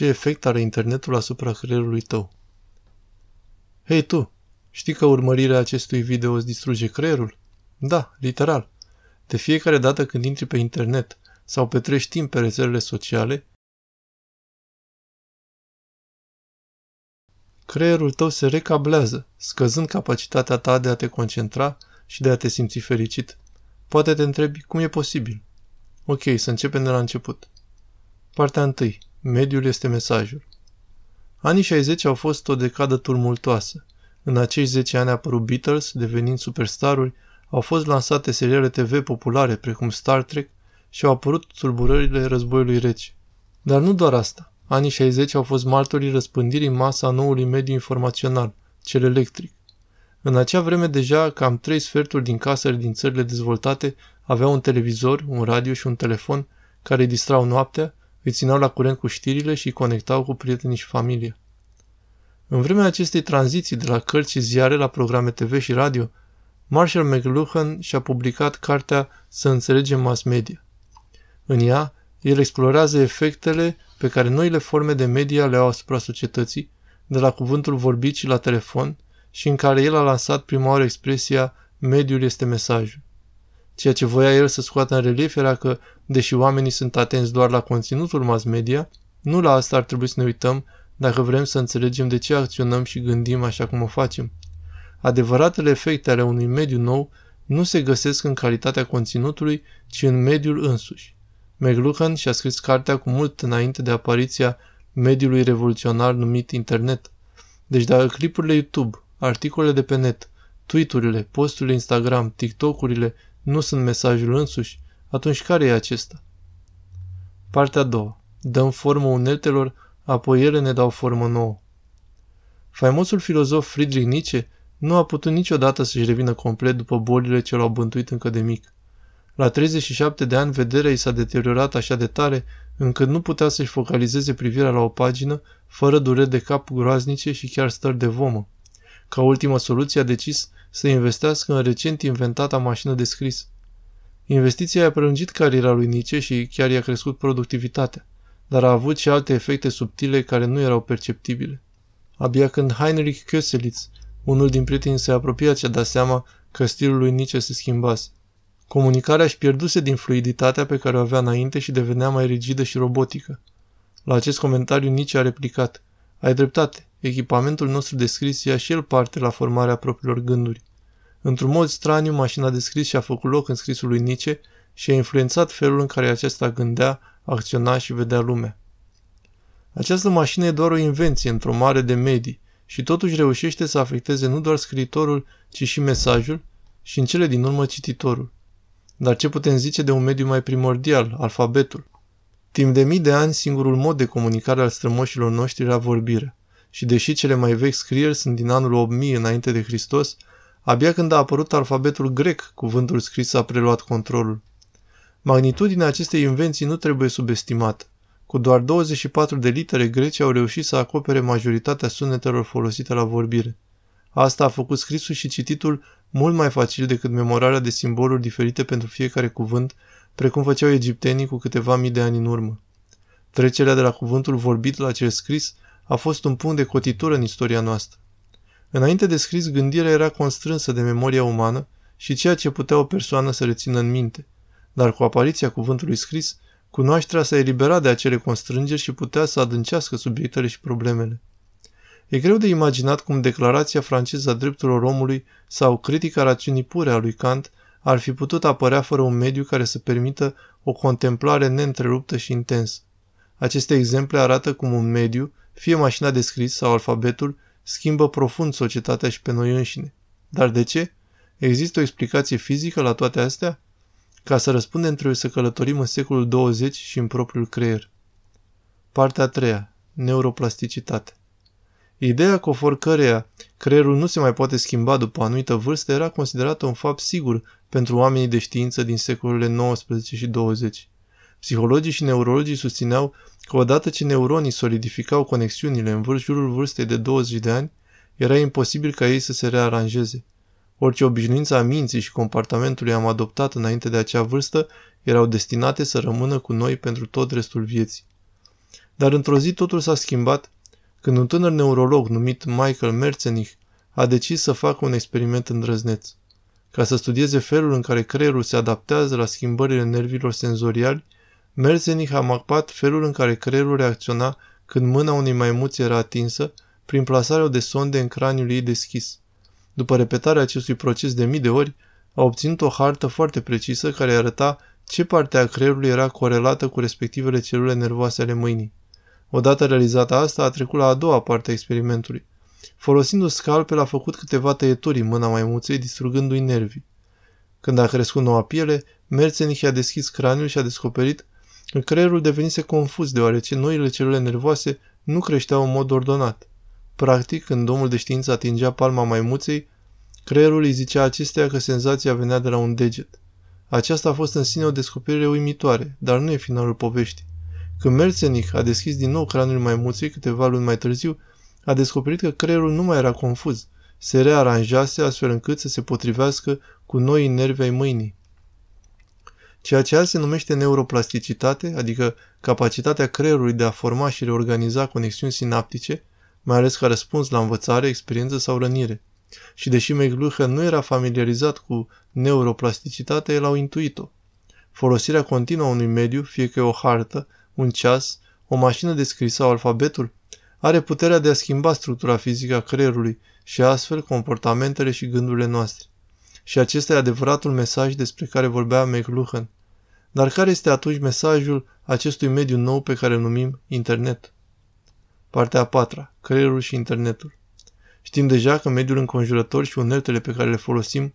Ce efect are internetul asupra creierului tău? Hei tu, știi că urmărirea acestui video îți distruge creierul? Da, literal. De fiecare dată când intri pe internet sau petrești timp pe rețelele sociale, creierul tău se recablează, scăzând capacitatea ta de a te concentra și de a te simți fericit. Poate te întrebi cum e posibil. Ok, să începem de la început. Partea 1. Mediul este mesajul. Anii 60 au fost o decadă tumultoasă. În acești 10 ani a apărut Beatles, devenind superstaruri, au fost lansate seriale TV populare precum Star Trek și au apărut tulburările războiului rece. Dar nu doar asta. Anii 60 au fost martorii răspândirii masa a noului mediu informațional, cel electric. În acea vreme deja cam trei sferturi din casele din țările dezvoltate aveau un televizor, un radio și un telefon care îi distrau noaptea, îi țineau la curent cu știrile și îi conectau cu prietenii și familia. În vremea acestei tranziții de la cărți și ziare la programe TV și radio, Marshall McLuhan și-a publicat cartea Să înțelegem mass media. În ea, el explorează efectele pe care noile forme de media le au asupra societății, de la cuvântul vorbit și la telefon, și în care el a lansat prima oară expresia mediul este mesajul. Ceea ce voia el să scoată în relief era că, deși oamenii sunt atenți doar la conținutul mass media, nu la asta ar trebui să ne uităm dacă vrem să înțelegem de ce acționăm și gândim așa cum o facem. Adevăratele efecte ale unui mediu nou nu se găsesc în calitatea conținutului, ci în mediul însuși. McLuhan și-a scris cartea cu mult înainte de apariția mediului revoluționar numit internet. Deci dacă clipurile YouTube, articolele de pe net, tweet-urile, posturile Instagram, TikTok-urile nu sunt mesajul însuși, atunci care e acesta? Partea a doua. Dăm formă uneltelor, apoi ele ne dau formă nouă. Faimosul filozof Friedrich Nietzsche nu a putut niciodată să-și revină complet după bolile ce l-au bântuit încă de mic. La 37 de ani, vederea i s-a deteriorat așa de tare, încât nu putea să-și focalizeze privirea la o pagină, fără dureri de cap groaznice și chiar stări de vomă. Ca ultimă soluție a decis să investească în recent inventata mașină de scris. Investiția a prelungit cariera lui Nietzsche și chiar i-a crescut productivitatea, dar a avut și alte efecte subtile care nu erau perceptibile. Abia când Heinrich Köselitz, unul din prietenii se apropia, și-a dat seama că stilul lui Nietzsche se schimbase. Comunicarea își pierduse din fluiditatea pe care o avea înainte și devenea mai rigidă și robotică. La acest comentariu Nietzsche a replicat, Ai dreptate, echipamentul nostru de scris ia și el parte la formarea propriilor gânduri. Într-un mod straniu, mașina de scris și-a făcut loc în scrisul lui Nietzsche și a influențat felul în care acesta gândea, acționa și vedea lumea. Această mașină e doar o invenție într-o mare de medii și totuși reușește să afecteze nu doar scriitorul, ci și mesajul și în cele din urmă cititorul. Dar ce putem zice de un mediu mai primordial, alfabetul? Timp de mii de ani, singurul mod de comunicare al strămoșilor noștri era vorbirea. Și deși cele mai vechi scrieri sunt din anul 8000 înainte de Hristos, abia când a apărut alfabetul grec, cuvântul scris a preluat controlul. Magnitudinea acestei invenții nu trebuie subestimată. Cu doar 24 de litere greci au reușit să acopere majoritatea sunetelor folosite la vorbire. Asta a făcut scrisul și cititul mult mai facil decât memorarea de simboluri diferite pentru fiecare cuvânt, precum făceau egiptenii cu câteva mii de ani în urmă. Trecerea de la cuvântul vorbit la cel scris a fost un punct de cotitură în istoria noastră. Înainte de scris, gândirea era constrânsă de memoria umană și ceea ce putea o persoană să rețină în minte. Dar cu apariția cuvântului scris, cunoașterea s-a eliberat de acele constrângeri și putea să adâncească subiectele și problemele. E greu de imaginat cum declarația franceză a drepturilor omului sau critica rațiunii pure a lui Kant ar fi putut apărea fără un mediu care să permită o contemplare neîntreruptă și intensă. Aceste exemple arată cum un mediu, fie mașina de scris sau alfabetul, schimbă profund societatea și pe noi înșine. Dar de ce? Există o explicație fizică la toate astea? Ca să răspundem trebuie să călătorim în secolul 20 și în propriul creier. Partea a treia. Neuroplasticitate. Ideea conform căreia creierul nu se mai poate schimba după o anumită vârstă era considerată un fapt sigur pentru oamenii de știință din secolele 19 și 20. Psihologii și neurologii susțineau că odată ce neuronii solidificau conexiunile în jurul vârstei de 20 de ani, era imposibil ca ei să se rearanjeze. Orice obișnuință a minții și comportamentului am adoptat înainte de acea vârstă erau destinate să rămână cu noi pentru tot restul vieții. Dar într-o zi totul s-a schimbat când un tânăr neurolog numit Michael Merzenich a decis să facă un experiment îndrăzneț. Ca să studieze felul în care creierul se adaptează la schimbările nervilor senzoriali, Merzenich a mapat felul în care creierul reacționa când mâna unei maimuțe era atinsă prin plasarea de sonde în craniul ei deschis. După repetarea acestui proces de mii de ori, a obținut o hartă foarte precisă care arăta ce parte a creierului era corelată cu respectivele celule nervoase ale mâinii. Odată realizată asta, a trecut la a doua parte a experimentului. Folosind un scalpel, a făcut câteva tăieturi în mâna maimuței, distrugându-i nervii. Când a crescut noua piele, Merzenich a deschis craniul și a descoperit că creierul devenise confuz deoarece noile celule nervoase nu creșteau în mod ordonat. Practic, când omul de știință atingea palma maimuței, creierul îi zicea acesteia că senzația venea de la un deget. Aceasta a fost în sine o descoperire uimitoare, dar nu e finalul poveștii. Când Merzenich a deschis din nou craniul maimuței câteva luni mai târziu, a descoperit că creierul nu mai era confuz, se rearanjase astfel încât să se potrivească cu noi nervi ai mâinii. Ceea ce azi se numește neuroplasticitate, adică capacitatea creierului de a forma și reorganiza conexiuni sinaptice, mai ales ca răspuns la învățare, experiență sau rănire. Și deși McLuhan nu era familiarizat cu neuroplasticitatea, el au intuit-o. Folosirea continuă a unui mediu, fie că e o hartă, un ceas, o mașină de scris sau alfabetul, are puterea de a schimba structura fizică a creierului și astfel comportamentele și gândurile noastre. Și acesta e adevăratul mesaj despre care vorbea McLuhan. Dar care este atunci mesajul acestui mediu nou pe care îl numim internet? Partea a patra. Creierul și internetul. Știm deja că mediul înconjurător și uneltele pe care le folosim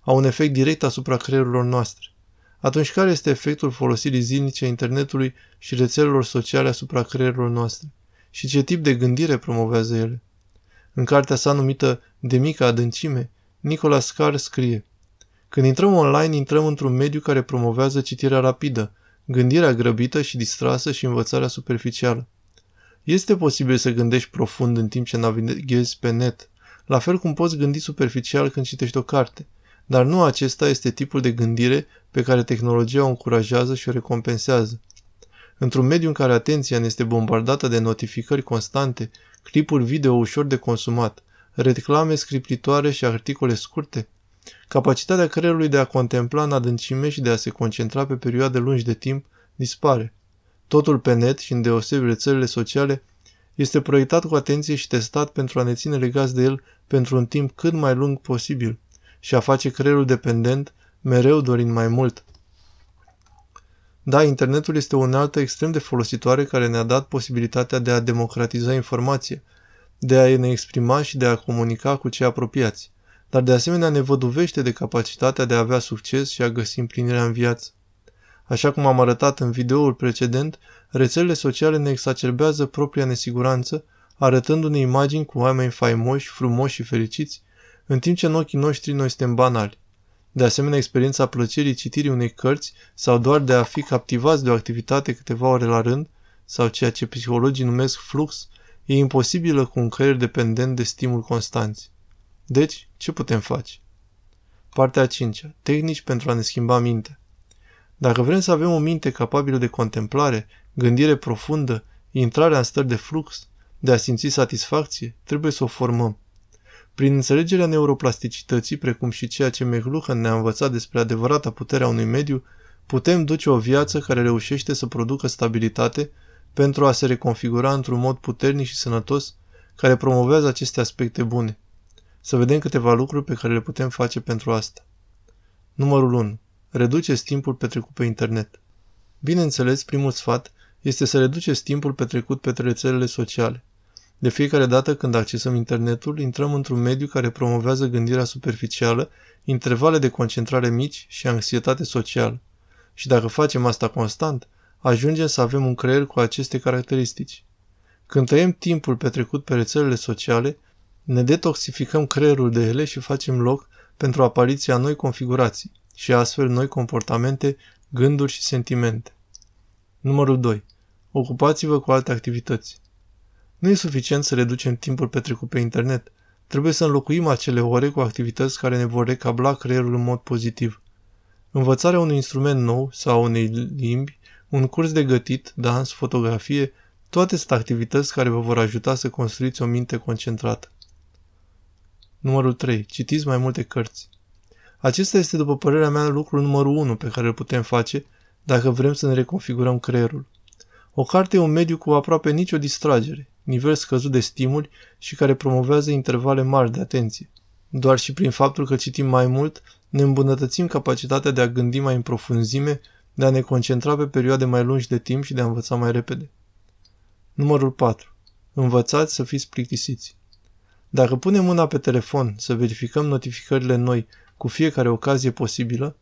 au un efect direct asupra creierurilor noastre. Atunci care este efectul folosirii zilnice a internetului și rețelelor sociale asupra creierilor noastre? Și ce tip de gândire promovează ele? În cartea sa numită De mică adâncime, Nicolas Carr scrie Când intrăm online, intrăm într-un mediu care promovează citirea rapidă, gândirea grăbită și distrasă și învățarea superficială. Este posibil să gândești profund în timp ce navighezi pe net, la fel cum poți gândi superficial când citești o carte, dar nu acesta este tipul de gândire pe care tehnologia o încurajează și o recompensează. Într-un mediu în care atenția ne este bombardată de notificări constante, clipuri video ușor de consumat, reclame scriptitoare și articole scurte, capacitatea creierului de a contempla în adâncime și de a se concentra pe perioade lungi de timp dispare. Totul pe net și în deosebi rețelele sociale este proiectat cu atenție și testat pentru a ne ține legați de el pentru un timp cât mai lung posibil și a face creierul dependent, mereu dorind mai mult. Da, internetul este o unealtă extrem de folositoare care ne-a dat posibilitatea de a democratiza informația, de a ne exprima și de a comunica cu cei apropiați, dar de asemenea ne văduvește de capacitatea de a avea succes și a găsi împlinirea în viață. Așa cum am arătat în videoul precedent, rețelele sociale ne exacerbează propria nesiguranță, arătându-ne imagini cu oameni faimoși, frumoși și fericiți, în timp ce în ochii noștri noi suntem banali. De asemenea, experiența plăcerii citirii unei cărți sau doar de a fi captivați de o activitate câteva ore la rând, sau ceea ce psihologii numesc flux, e imposibilă cu un creier dependent de stimul constanți. Deci, ce putem face? Partea a cincea. Tehnici pentru a ne schimba mintea. Dacă vrem să avem o minte capabilă de contemplare, gândire profundă, intrarea în stări de flux, de a simți satisfacție, trebuie să o formăm. Prin înțelegerea neuroplasticității, precum și ceea ce McLuhan ne-a învățat despre adevărata puterea unui mediu, putem duce o viață care reușește să producă stabilitate pentru a se reconfigura într-un mod puternic și sănătos care promovează aceste aspecte bune. Să vedem câteva lucruri pe care le putem face pentru asta. Numărul 1. Reduceți timpul petrecut pe internet. Bineînțeles, primul sfat este să reduceți timpul petrecut pe rețelele sociale. De fiecare dată când accesăm internetul, intrăm într-un mediu care promovează gândirea superficială, intervale de concentrare mici și anxietate socială. Și dacă facem asta constant, ajungem să avem un creier cu aceste caracteristici. Când tăiem timpul petrecut pe rețelele sociale, ne detoxificăm creierul de ele și facem loc pentru apariția noi configurații și astfel noi comportamente, gânduri și sentimente. Numărul 2. Ocupați-vă cu alte activități. Nu e suficient să reducem timpul petrecut pe internet. Trebuie să înlocuim acele ore cu activități care ne vor recabla creierul în mod pozitiv. Învățarea unui instrument nou sau unei limbi, un curs de gătit, dans, fotografie, Toate sunt activități care vă vor ajuta să construiți o minte concentrată. Numărul 3. Citiți mai multe cărți. Acesta este, după părerea mea, lucrul numărul 1 pe care îl putem face dacă vrem să ne reconfigurăm creierul. O carte e un mediu cu aproape nicio distragere, nivel scăzut de stimuli și care promovează intervale mari de atenție. Doar și prin faptul că citim mai mult, ne îmbunătățim capacitatea de a gândi mai în profunzime, de a ne concentra pe perioade mai lungi de timp și de a învăța mai repede. Numărul 4. Învățați să fiți plictisiți. Dacă punem mâna pe telefon să verificăm notificările noi cu fiecare ocazie posibilă,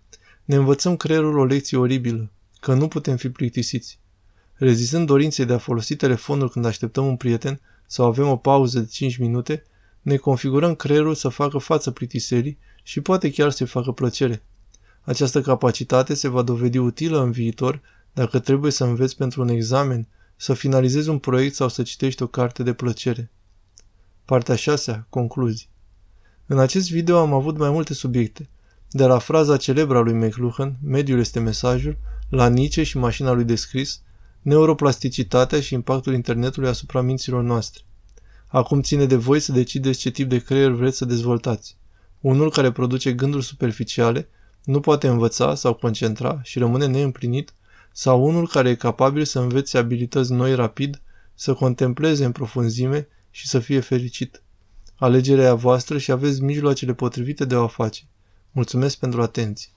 ne învățăm creierul o lecție oribilă, că nu putem fi plictisiți. Rezistând dorinței de a folosi telefonul când așteptăm un prieten sau avem o pauză de 5 minute, ne configurăm creierul să facă față plictiserii și poate chiar să-i facă plăcere. Această capacitate se va dovedi utilă în viitor dacă trebuie să înveți pentru un examen, să finalizezi un proiect sau să citești o carte de plăcere. Partea 6. Concluzii. În acest video am avut mai multe subiecte, de la fraza celebră a lui McLuhan, mediul este mesajul, la Nietzsche și mașina lui descris, neuroplasticitatea și impactul internetului asupra minților noastre. Acum ține de voi să decideți ce tip de creier vreți să dezvoltați. Unul care produce gânduri superficiale, nu poate învăța sau concentra și rămâne neîmplinit, sau unul care e capabil să învețe abilități noi rapid, să contempleze în profunzime și să fie fericit. Alegerea e a voastră și aveți mijloacele potrivite de a o face. Mulțumesc pentru atenție.